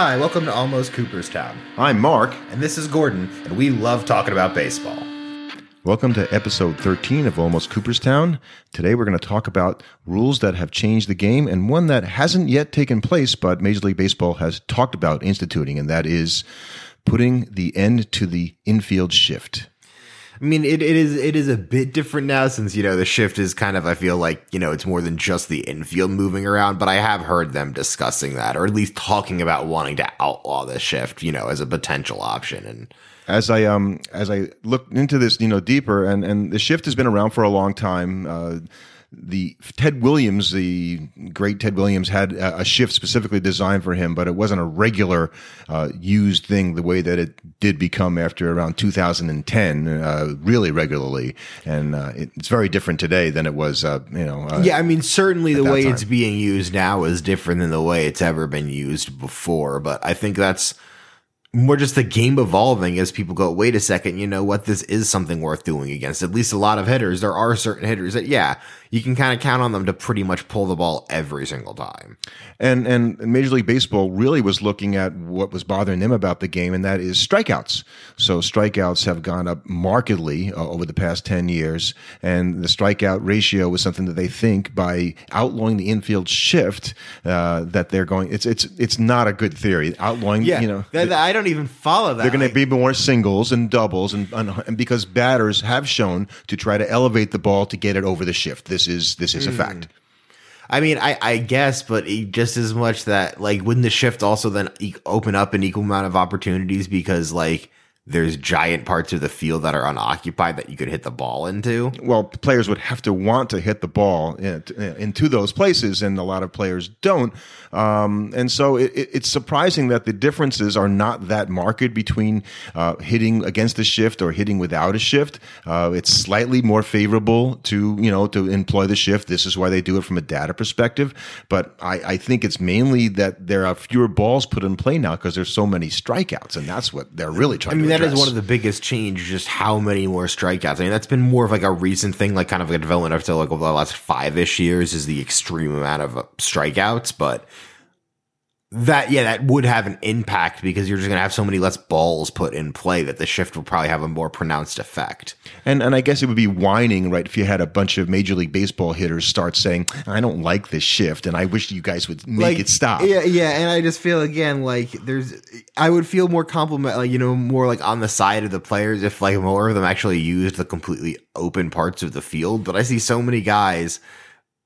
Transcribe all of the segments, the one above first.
Hi, welcome to Almost Cooperstown. I'm Mark. And this is Gordon, and we love talking about baseball. Welcome to episode 13 of Almost Cooperstown. Today we're going to talk about rules that have changed the game and one that hasn't yet taken place, but Major League Baseball has talked about instituting, and that is putting the end to the infield shift. I mean, it, it is it is a bit different now since you know the shift is kind of I feel like you know it's more than just the infield moving around. But I have heard them discussing that, or at least talking about wanting to outlaw the shift, you know, as a potential option. And as I um as I looked into this, you know, deeper, and and the shift has been around for a long time. Uh, the Ted Williams, the great Ted Williams, had a, shift specifically designed for him, but it wasn't a regular uh, used thing the way that it did become after around 2010, uh, really regularly. And uh, it's very different today than it was, uh, you know. Uh, yeah, I mean, certainly the way time. it's being used now is different than the way it's ever been used before. But I think that's more just the game evolving as people go, wait a second, you know what? This is something worth doing against at least a lot of hitters. There are certain hitters that, yeah, you can kind of count on them to pretty much pull the ball every single time. And, and Major League Baseball really was looking at what was bothering them about the game, and that is strikeouts. So strikeouts have gone up markedly uh, over the past 10 years. And the strikeout ratio was something that they think by outlawing the infield shift, uh, that they're going, it's, it's, it's not a good theory. Outlawing, yeah, you know. I don't even follow that. They're going to be more singles and doubles, and, and because batters have shown to try to elevate the ball to get it over the shift. This is this is mm. a hmm. fact. I mean, I, I guess, but just as much that like wouldn't the shift also then open up an equal amount of opportunities because like there's giant parts of the field that are unoccupied that you could hit the ball into. Well, players would have to want to hit the ball into those places, and a lot of players don't. Um, and so it, it's surprising that the differences are not that marked between uh, hitting against the shift or hitting without a shift. Uh, it's slightly more favorable to you know to employ the shift. This is why they do it from a data perspective. But I, I think it's mainly that there are fewer balls put in play now because there's so many strikeouts, and that's what they're really trying. I mean, to that is one of the biggest change, just how many more strikeouts. I mean, that's been more of like a recent thing, like kind of like a development after like over the last five ish years is the extreme amount of uh, strikeouts. But that yeah, that would have an impact because you're just gonna have so many less balls put in play that the shift will probably have a more pronounced effect. And and I guess it would be whining, right? If you had a bunch of Major League Baseball hitters start saying, "I don't like this shift, and I wish you guys would make like, it stop." Yeah, yeah. And I just feel again like there's, I would feel more compliment, like you know, more like on the side of the players if like more of them actually used the completely open parts of the field. But I see so many guys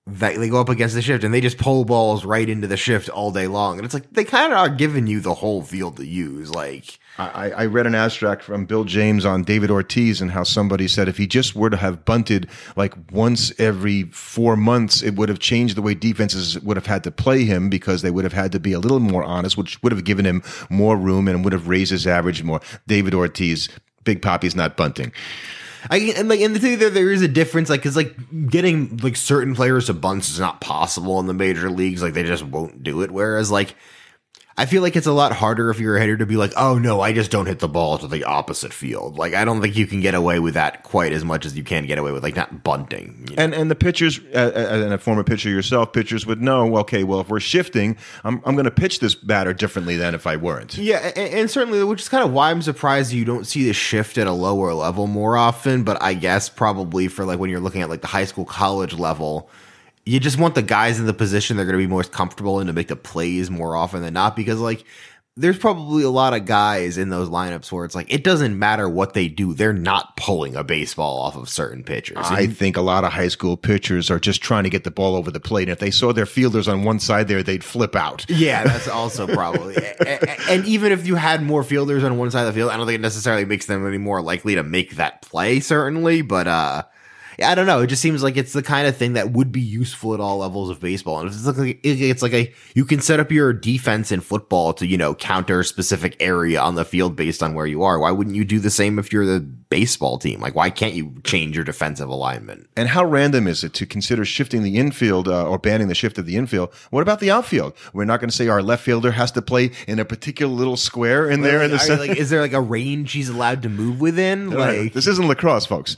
that they go up against the shift and they just pull balls right into the shift all day long. And it's like they kind of are giving you the whole field to use. Like I, I, read an abstract from Bill James on David Ortiz and how somebody said if he just were to have bunted like once every four months, it would have changed the way defenses would have had to play him because they would have had to be a little more honest, which would have given him more room and would have raised his average more. David Ortiz, Big Papi's not bunting. I and like in the two there there is a difference like because like getting like certain players to bunts is not possible in the major leagues like they just won't do it. Whereas like I feel like it's a lot harder if you're a hitter to be like, oh no, I just don't hit the ball to the opposite field. Like I don't think you can get away with that quite as much as you can get away with like not bunting. You know? And and the pitchers, uh, and a former pitcher yourself, pitchers would know. Okay, well if we're shifting, I'm I'm going to pitch this batter differently than if I weren't. Yeah, and, and certainly, which is kind of why I'm surprised you don't see the shift at a lower level more often. But I guess probably for like when you're looking at like the high school, college level you just want the guys in the position they're going to be most comfortable in to make the plays more often than not because like there's probably a lot of guys in those lineups where it's like it doesn't matter what they do they're not pulling a baseball off of certain pitchers. I think a lot of high school pitchers are just trying to get the ball over the plate and if they saw their fielders on one side there they'd flip out. Yeah that's also probably and, and even if you had more fielders on one side of the field i don't think it necessarily makes them any more likely to make that play certainly but uh I don't know. It just seems like it's the kind of thing that would be useful at all levels of baseball. And it's like it's like a you can set up your defense in football to you know counter a specific area on the field based on where you are. Why wouldn't you do the same if you're the baseball team? Like why can't you change your defensive alignment? And how random is it to consider shifting the infield uh, or banning the shift of the infield? What about the outfield? We're not going to say our left fielder has to play in a particular little square in there. Like, in the like, is there like a range he's allowed to move within? Like this isn't lacrosse, folks.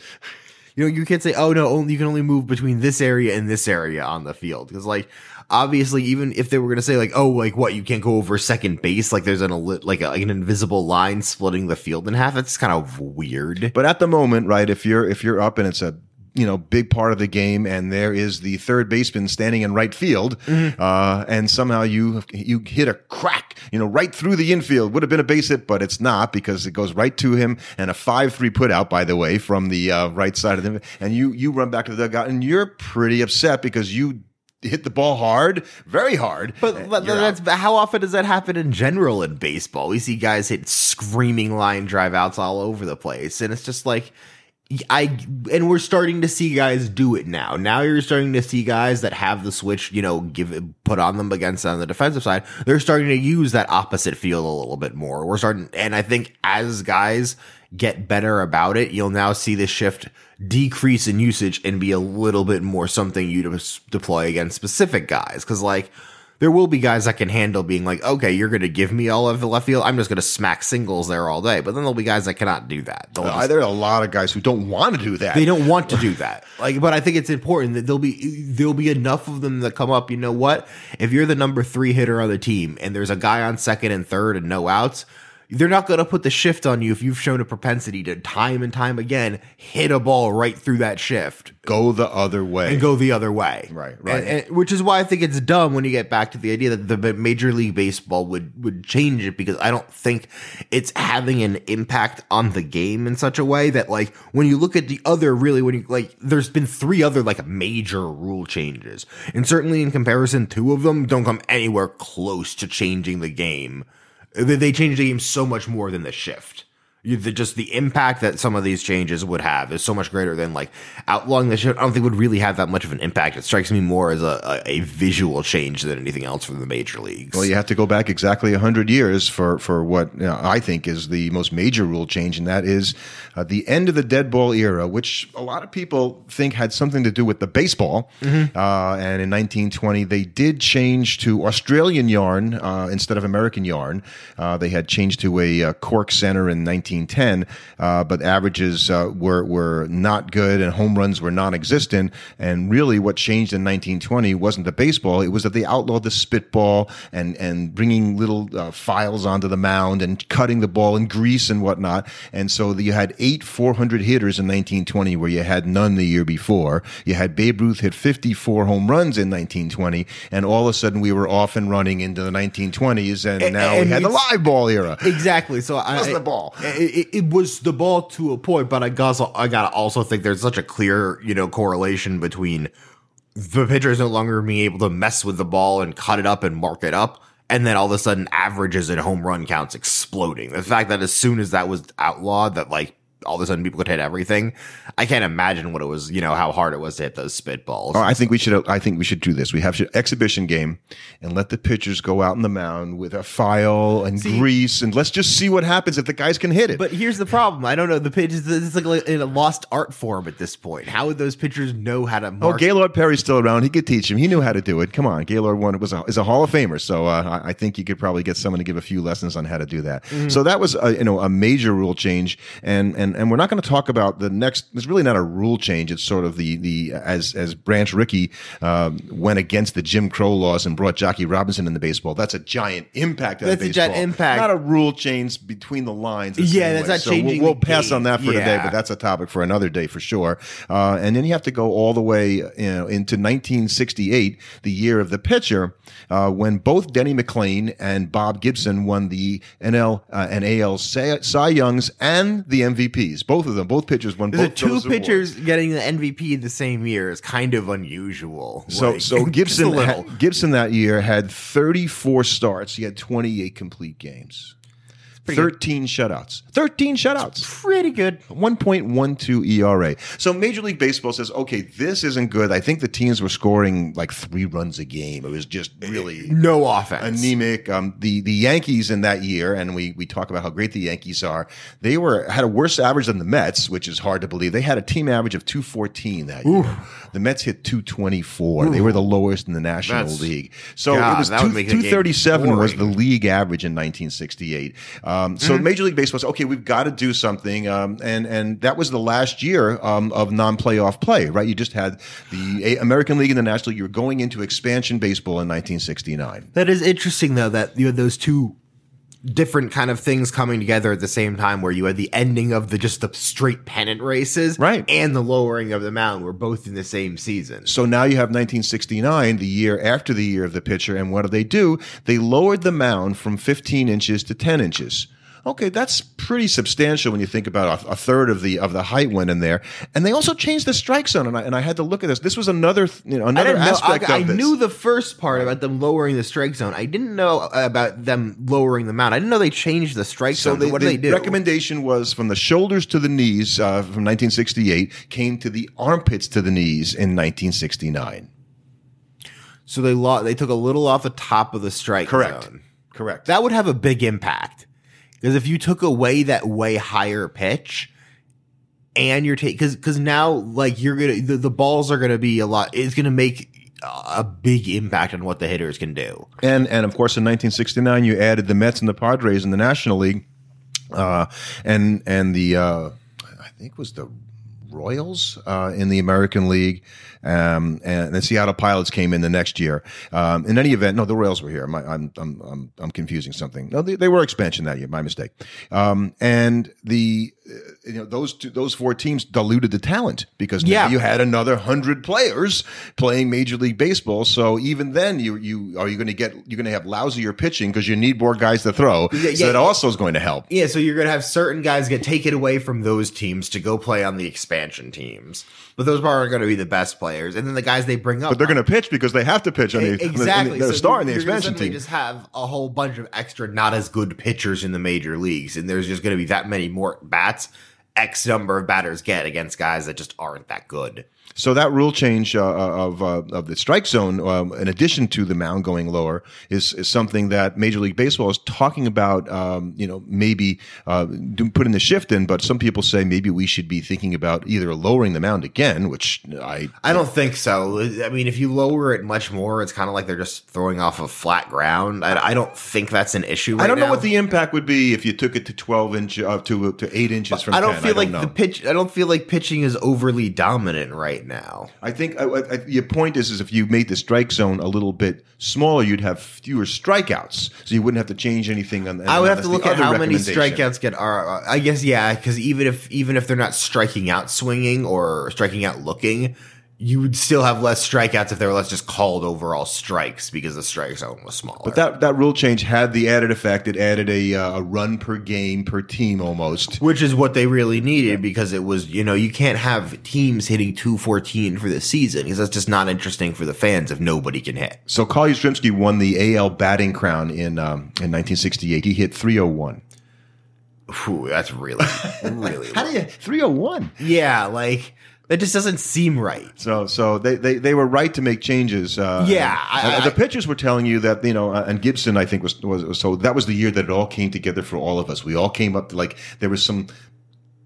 You know, you can't say, oh no, only, you can only move between this area and this area on the field. Cause like, obviously, even if they were going to say like, oh, like what, you can't go over second base, like there's an, like, a, like an invisible line splitting the field in half. That's kind of weird. But at the moment, right, if you're if you're up and it's a you know big part of the game, and there is the third baseman standing in right field, Mm-hmm. uh, and somehow you you hit a crack, you know, right through the infield. Would have been a base hit, but it's not because it goes right to him, and a five three put out, by the way, from the uh, right side of the, and you you run back to the dugout, and you're pretty upset because you hit the ball hard, very hard. But, but that's out. how often does that happen in general in baseball? We see guys hit screaming line drive outs all over the place, and it's just like I and we're starting to see guys do it now. Now you're starting to see guys that have the switch, you know, give it, put on them against on the defensive side. They're starting to use that opposite field a little bit more. We're starting, and I think as guys get better about it, you'll now see the shift decrease in usage and be a little bit more something you de- deploy against specific guys. Cause like, there will be guys that can handle being like, okay, you're going to give me all of the left field. I'm just going to smack singles there all day. But then there'll be guys that cannot do that. They'll just- Uh, there are a lot of guys who don't want to do that. they don't want to do that. Like, but I think it's important that there'll be there'll be enough of them that come up. You know what? If you're the number three hitter on the team and there's a guy on second and third and no outs, they're not going to put the shift on you if you've shown a propensity to time and time again hit a ball right through that shift go the other way. and go the other way. Right, right. And- and- which is why I think it's dumb when you get back to the idea that the Major League Baseball would would change it because I don't think it's having an impact on the game in such a way that like when you look at the other really when you like there's been three other like major rule changes and certainly in comparison two of them don't come anywhere close to changing the game. They they change the game so much more than the shift. You, the, just the impact that some of these changes would have is so much greater than like outlawing the shift. I don't think would really have that much of an impact. It strikes me more as a, a, a visual change than anything else from the major leagues. Well, you have to go back exactly 100 years for, for what you know, I think is the most major rule change, and that is uh, the end of the dead ball era, which a lot of people think had something to do with the baseball. Mm-hmm. Uh, and in 1920, they did change to Australian yarn uh, instead of American yarn. Uh, they had changed to a uh, cork center in 1910, uh, but averages uh, were, were not good and home runs were non existent. And really, what changed in 1920 wasn't the baseball, it was that they outlawed the spitball and, and bringing little uh, files onto the mound and cutting the ball in grease and whatnot. And so you had eight 400 hitters in 1920 where you had none the year before. You had Babe Ruth hit 54 home runs in 1920, and all of a sudden we were off and running into the 1920s, and, now and we had the live ball era. Exactly. So I, was the ball. It, it, was the ball to a point, but I gotta, I gotta also think there's such a clear, you know, correlation between the pitchers no longer being able to mess with the ball and cut it up and mark it up, and then all of a sudden averages and home run counts exploding. The fact that as soon as that was outlawed, that like all of a sudden people could hit everything. I can't imagine what it was, you know, how hard it was to hit those spitballs. Oh, I think we should. I think we should do this. We have an exhibition game, and let the pitchers go out in the mound with a file and grease, and let's just see what happens if the guys can hit it. But here's the problem. I don't know. The pitches, it's like in a lost art form at this point. How would those pitchers know how to Oh, mark? Gaylord Perry's still around. He could teach him. He knew how to do it. Come on, Gaylord one was a, is a Hall of Famer, so uh, I I think you could probably get someone to give a few lessons on how to do that. So that was a, you know a major rule change, and and and we're not going to talk about the next. It's really not a rule change. It's sort of the the as as Branch Rickey um, went against the Jim Crow laws and brought Jackie Robinson into baseball. That's a giant impact. That's a giant baseball. impact. Not a rule change between the lines. the Yeah, that's way. not So we'll- changing We'll, the pass on that for today, but that's a topic for another day for sure. Uh, and then you have to go all the way you know, into 1968, the year of the pitcher, uh, when both Denny McLain and Bob Gibson won the NL uh, and AL Cy, Youngs and the MVPs. Both of them, both pitchers won both two those awards. pitchers getting the MVP the same year is kind of unusual. So, Like, so Gibson. Gibson that year had 34 starts. He had 28 complete games. Pretty good. 13 shutouts. 13 shutouts. pretty good. 1.12 ERA. So Major League Baseball says, okay, this isn't good. I think the teams were scoring like three runs a game. It was just really No offense. anemic. Um, the the Yankees in that year, and we we talk about how great the Yankees are. They were had a worse average than the Mets, which is hard to believe. They had a team average of 214 that year. The Mets hit 224. They were the lowest in the National That's- League. So God, it was two, would make 237 was the league average in 1968. Uh, Um, so Major League Baseball said, okay, we've got to do something, um, and and that was the last year um, of non-playoff play, right? You just had the American League and the National League. You were going into expansion baseball in 1969. That is interesting, though, that you had those two different kind of things coming together at the same time, where you had the ending of the just the straight pennant races, Right. and the lowering of the mound were both in the same season. So now you have 1969, the year after the year of the pitcher, and what do they do? They lowered the mound from 15 inches to 10 inches. Okay, that's pretty substantial when you think about a, a third of the of the height went in there, and they also changed the strike zone. And I, and I had to look at this. This was another th- you know another didn't know. aspect I, of I this. knew the first part about them lowering the strike zone. I didn't know about them lowering the mound. I didn't know they changed the strike so zone. the, what the they do? recommendation was from the shoulders to the knees uh, from 1968 came to the armpits to the knees in 1969. so they lo- they took a little off the top of the strike Correct. zone. Correct. That would have a big impact because if you took away that way higher pitch. And you're taking because because now like you're gonna the, the balls are gonna be a lot. It's gonna make a big impact on what the hitters can do. And and of course in 1969 you added the Mets and the Padres in the National League, uh, and and the uh, I think was the Royals uh, in the American League, um, and the Seattle Pilots came in the next year. Um, in any event, no, the Royals were here. My, I'm I'm I'm I'm confusing something. No, they, they were expansion that year. My mistake. Um, and the uh, you know those two, those four teams diluted the talent because now Yeah. you had another hundred players playing Major League Baseball. So even then, you you are you going to get you're going to have lousier pitching because you need more guys to throw. Yeah, so yeah. that also is going to help. Yeah, so you're gonna have certain guys get taken away from those teams to go play on the expansion teams, but those aren't going to be the best players, and then the guys they bring up. But they're going to pitch because they have to pitch on the exactly. They're So starting the expansion team. Just have a whole bunch of extra, not as good pitchers in the major leagues, and there's just going to be that many more bats. X number of batters get against guys that just aren't that good. So that rule change uh, of uh, of the strike zone, um, in addition to the mound going lower, is, is something that Major League Baseball is talking about. Um, you know, maybe uh, putting the shift in, but some people say maybe we should be thinking about either lowering the mound again, which I I don't think so. I mean, if you lower it much more, it's kind of like they're just throwing off of flat ground. I, I don't think that's an issue. Right I don't know now. what the impact would be if you took it to twelve inch uh, to to eight inches from. I don't 10. Feel like the pitch. I don't feel like pitching is overly dominant right now. I think uh, uh, your point is, is if you made the strike zone a little bit smaller, you'd have fewer strikeouts, so you wouldn't have to change anything. On, the I would have to look at how many strikeouts get. Are I guess yeah, because even if even if they're not striking out swinging or striking out looking, you would still have less strikeouts if they were less just called overall strikes because the strike zone was smaller. But that that rule change had the added effect. It added a uh, a run per game per team almost. which is what they really needed because it was you know you can't have teams hitting 214 for the season because that's just not interesting for the fans if nobody can hit. So Carl Yastrzemski won the AL batting crown in um, in 1968. He hit 301. Whew, that's really really How do you 301? yeah like that just doesn't seem right. So, so they, they, they were right to make changes. Uh, Yeah, and- I- I- the pitchers were telling you that you know, uh, and Gibson I think was, was was- so that was the year that it all came together for all of us. We all came up to like there was some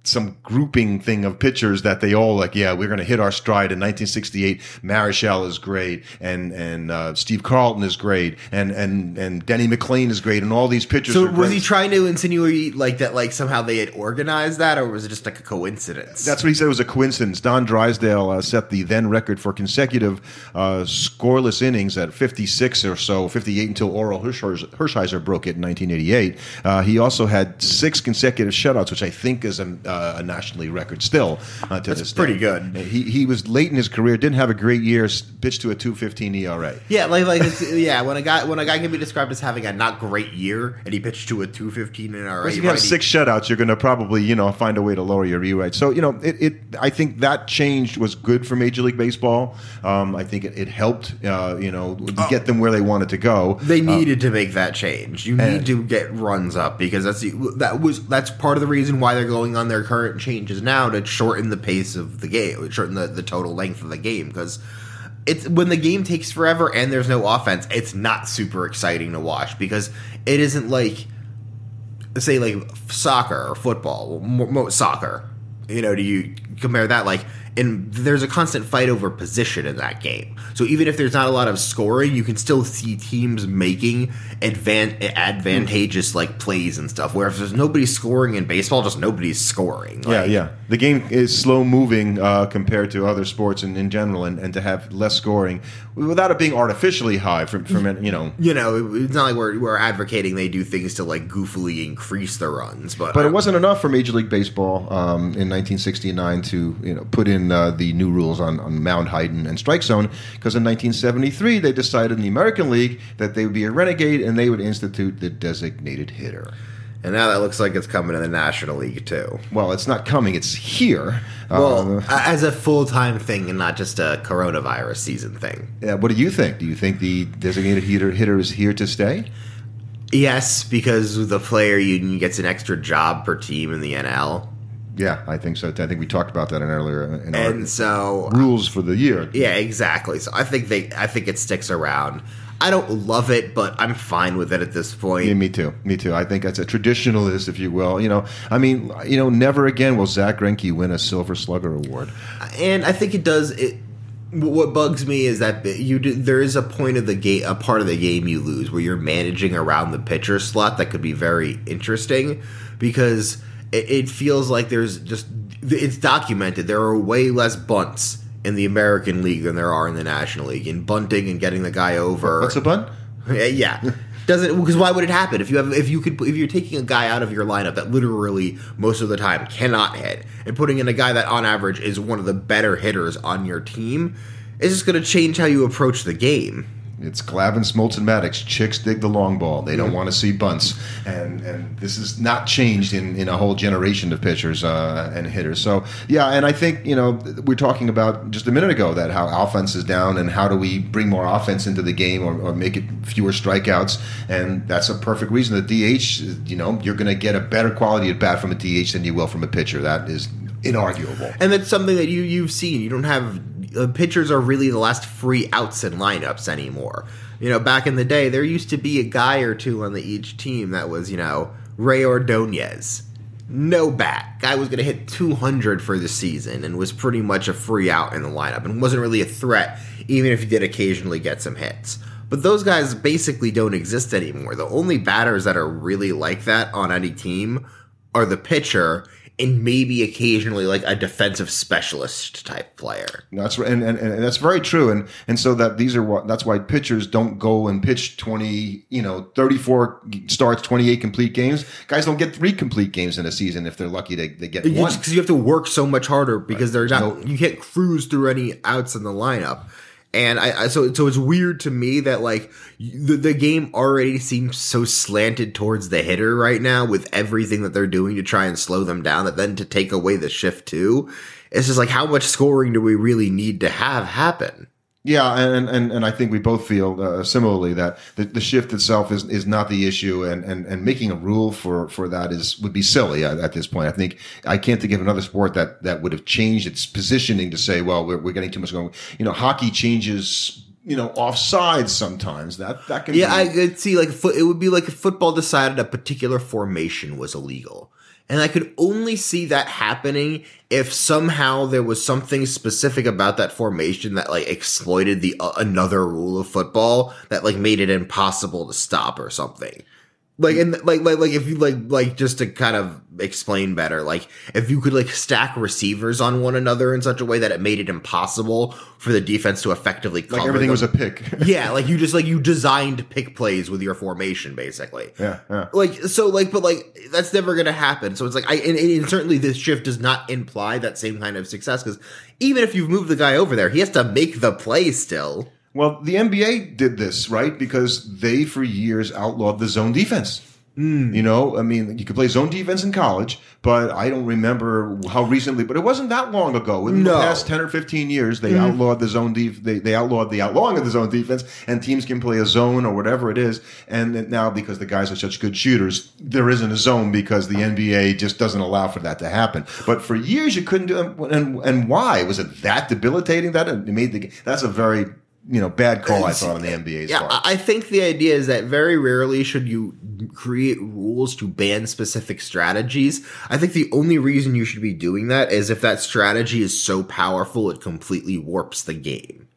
some grouping thing of pitchers that they all like. Yeah, we're going to hit our stride in 1968. Marichal is great, and and uh, Steve Carlton is great, and and and Denny McLain is great, and all these pitchers. So was great. he trying to insinuate like that like somehow they had organized that or was it just like a coincidence? That's what he said it was a coincidence. Don Drysdale uh, set the then record for consecutive uh, scoreless innings at 56 or so, 58 until Orel Hershiser, broke it in 1988. Uh, he also had six consecutive shutouts, which I think is a, a nationally record still uh, to this day. pretty good. He, he was late in his career, didn't have a great year, pitched to a 215 ERA. yeah, like like it's, yeah, when a guy when a guy can be described as having a not great year and he pitched to a 215 in our If you have six shutouts, you're going to probably, you know, find a way to lower your E rate. So, you know, it, it. I think that change was good for Major League Baseball. Um, I think it, it helped, uh, you know, get them where they wanted to go. They needed to make that change. You need to get runs up because that's the, that was that's part of the reason why they're going on their current changes now to shorten the pace of the game, shorten the, the total length of the game because it's when the game takes forever and there's no offense, it's not super exciting to watch because it isn't like say like soccer or football, more soccer. You know, do you compare that like and there's a constant fight over position in that game. So even if there's not a lot of scoring, you can still see teams making advan- advantageous like plays and stuff. Where if there's nobody scoring in baseball, just nobody's scoring. Yeah, Like, yeah. The game is slow moving uh, compared to other sports in, in general, and, and to have less scoring without it being artificially high from, from you know. You know, it's not like we're, we're advocating they do things to like goofily increase the runs, but But it wasn't enough for Major League Baseball um, in 1969 to you know put in uh, the new rules on, on mound height and, strike zone because in 1973 they decided in the American League that they would be a renegade and they would institute the designated hitter. and now that looks like it's coming in the National League too. Well, it's not coming; it's here. Well, Uh, as a full time thing and not just a coronavirus season thing. yeah, what do you think? Do you think the designated hitter hitter is here to stay? Yes, because the player union gets an extra job per team in the NL, Yeah, I think so. I think we talked about that in earlier uh, in our and so uh, rules for the year. yeah, exactly. So I think they, I think it sticks around. I don't love it, but I'm fine with it at this point. Yeah, me too. Me too. I think that's a traditionalist, if you will. You know, I mean, you know, never again will Zack Greinke win a Silver Slugger award. and I think it does. It what bugs me is that you do, there is a point of the game, a part of the game you lose where you're managing around the pitcher slot that could be very interesting because it, it feels like there's just it's documented there are way less bunts in the American League than there are in the National League in bunting and getting the guy over. What's a bunt? Yeah. Doesn't because why would it happen if you have if you could if you're taking a guy out of your lineup that literally most of the time cannot hit and putting in a guy that on average is one of the better hitters on your team, it's just going to change how you approach the game. It's Glavine, Smoltz, and Maddux. Chicks dig the long ball. They don't want to see bunts, and and this is not changed in, in a whole generation of pitchers uh, and hitters. So yeah, and I think you know we're talking about just a minute ago that how offense is down and how do we bring more offense into the game or, or make it fewer strikeouts, and that's a perfect reason. The DH, you know, you're going to get a better quality at bat from a DH than you will from a pitcher. That is inarguable. And that's something that you you've seen. You don't have uh, pitchers are really the last free outs in lineups anymore. You know, back in the day, there used to be a guy or two on the each team that was you know Rey Ordonez. No bat. Guy was going to hit 200 for the season and was pretty much a free out in the lineup and wasn't really a threat, even if he did occasionally get some hits. But those guys basically don't exist anymore. The only batters that are really like that on any team are the pitcher and maybe occasionally like a defensive specialist type player. That's right, and, and, and that's very true, and and so that these are what that's why pitchers don't go and pitch twenty, you know, thirty four starts, twenty eight complete games. Guys don't get three complete games in a season if they're lucky. They, they get one. Because you have to work so much harder because they're not No- you can't cruise through any outs in the lineup. And I, I so so it's weird to me that like the the game already seems so slanted towards the hitter right now with everything that they're doing to try and slow them down. That then to take away the shift too, it's just like how much scoring do we really need to have happen? Yeah, and, and and I think we both feel uh, similarly that the, the shift itself is, is not the issue, and, and, and making a rule for, for that is would be silly at, at this point. I think I can't think of another sport that, that would have changed its positioning to say, well, we're, we're getting too much going. You know, hockey changes, you know, offsides sometimes. That that can Yeah, be, I could see like foot. It would be like if football decided a particular formation was illegal, and I could only see that happening if somehow there was something specific about that formation that like exploited the uh, another rule of football that like made it impossible to stop or something. Like and like like like if you like like just to kind of explain better, like if you could like stack receivers on one another in such a way that it made it impossible for the defense to effectively cover like everything them. was a pick. yeah, like you just like you designed pick plays with your formation, basically. yeah, yeah. Like so, like but like that's never gonna happen. So it's like I and, and certainly this shift does not imply that same kind of success because even if you've moved the guy over there, he has to make the play still. Well, the NBA did this, right? Because they, for years, outlawed the zone defense. Hmm. You know, I mean, you could play zone defense in college, but I don't remember how recently, but it wasn't that long ago. In No. the past 10 or 15 years, they hmm. outlawed the zone def- they, they outlawed the outlawing of the zone defense, and teams can play a zone or whatever it is. And now, because the guys are such good shooters, there isn't a zone because the NBA just doesn't allow for that to happen. But for years, you couldn't do it. And, and why? Was it that debilitating that it made the, that's a very you know bad call I thought on the NBA's Yeah, part. I I think the idea is that very rarely should you create rules to ban specific strategies. I think the only reason you should be doing that is if that strategy is so powerful it completely warps the game.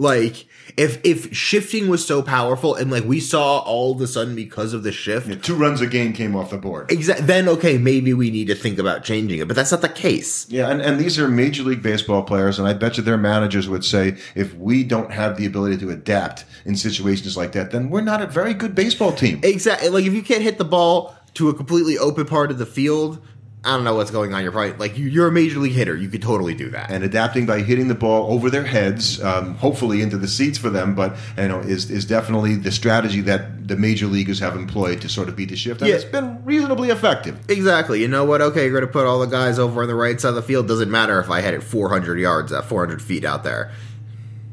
Like if if shifting was so powerful and like we saw all of a sudden because of the shift, Yeah, two runs a game came off the board. Exactly. then okay, maybe we need to think about changing it, but that's not the case. Yeah, and, and these are Major League Baseball players, and I bet you their managers would say if we don't have the ability to adapt in situations like that, then we're not a very good baseball team. Exactly. Like if you can't hit the ball to a completely open part of the field, I don't know what's going on. You're probably like you, you're a major league hitter. You could totally do that. and adapting by hitting the ball over their heads, um, hopefully into the seats for them. But you know, is is definitely the strategy that the major leaguers have employed to sort of beat the shift, and Yeah. it's been reasonably effective. exactly. You know what? Okay, you're going to put all the guys over on the right side of the field. Doesn't matter if I hit it 400 yards at 400 feet out there.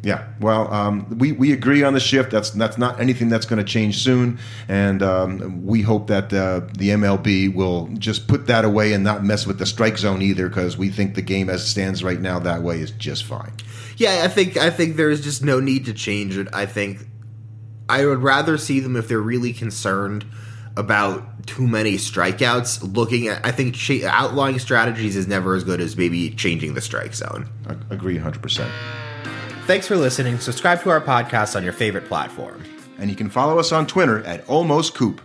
Yeah, well, um, we we agree on the shift. That's that's not anything that's going to change soon, and um, we hope that uh, the MLB will just put that away and not mess with the strike zone either, because we think the game as it stands right now that way is just fine. Yeah, I think I think there's just no need to change it. I think I would rather see them if they're really concerned about too many strikeouts. Looking at, I think outlawing strategies is never as good as maybe changing the strike zone. I agree, hundred percent. Thanks for listening. Subscribe to our podcast on your favorite platform. And you can follow us on Twitter at Almost Coop.